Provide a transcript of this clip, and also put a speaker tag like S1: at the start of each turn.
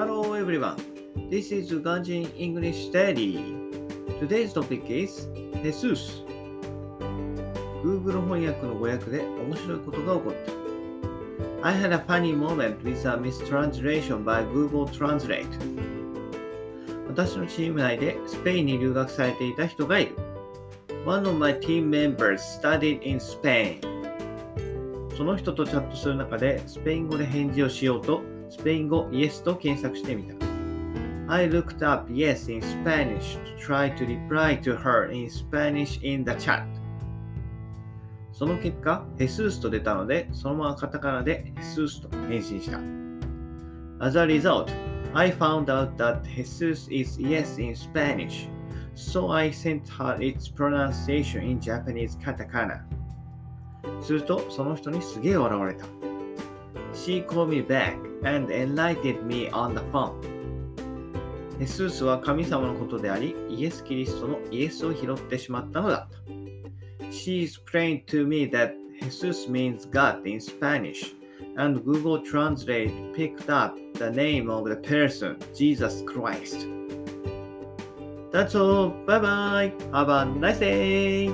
S1: Hello everyone. This is Ganjin English Study. Today's topic is Jesus. Google 翻訳の語訳で面白いことが起こった。I had a funny moment with a mistranslation by Google Translate. 私のチーム内でスペインに留学されていた人がいる。One of my team members studied in Spain. その人とチャットする中でスペイン語で返事をしようとスペイン語 Yes と検索してみた。I looked up Yes in Spanish to try to reply to her in Spanish in the chat. その結果、ヘスースと出たので、そのままカタカナでヘスースと返信した。As a result, I found out that Jesus is yes in Spanish, so I sent her its pronunciation in Japanese katakana. すると、その人にすげえ笑われた。She called me back and enlightened me on the phone. ヘスースは神様のことであり、イエス・キリストのイエスを拾ってしまったのだった。She explained to me that Jesus means God in Spanish, and Google Translate picked up the name of the person, Jesus Christ. That's all. Bye bye. Have a nice day.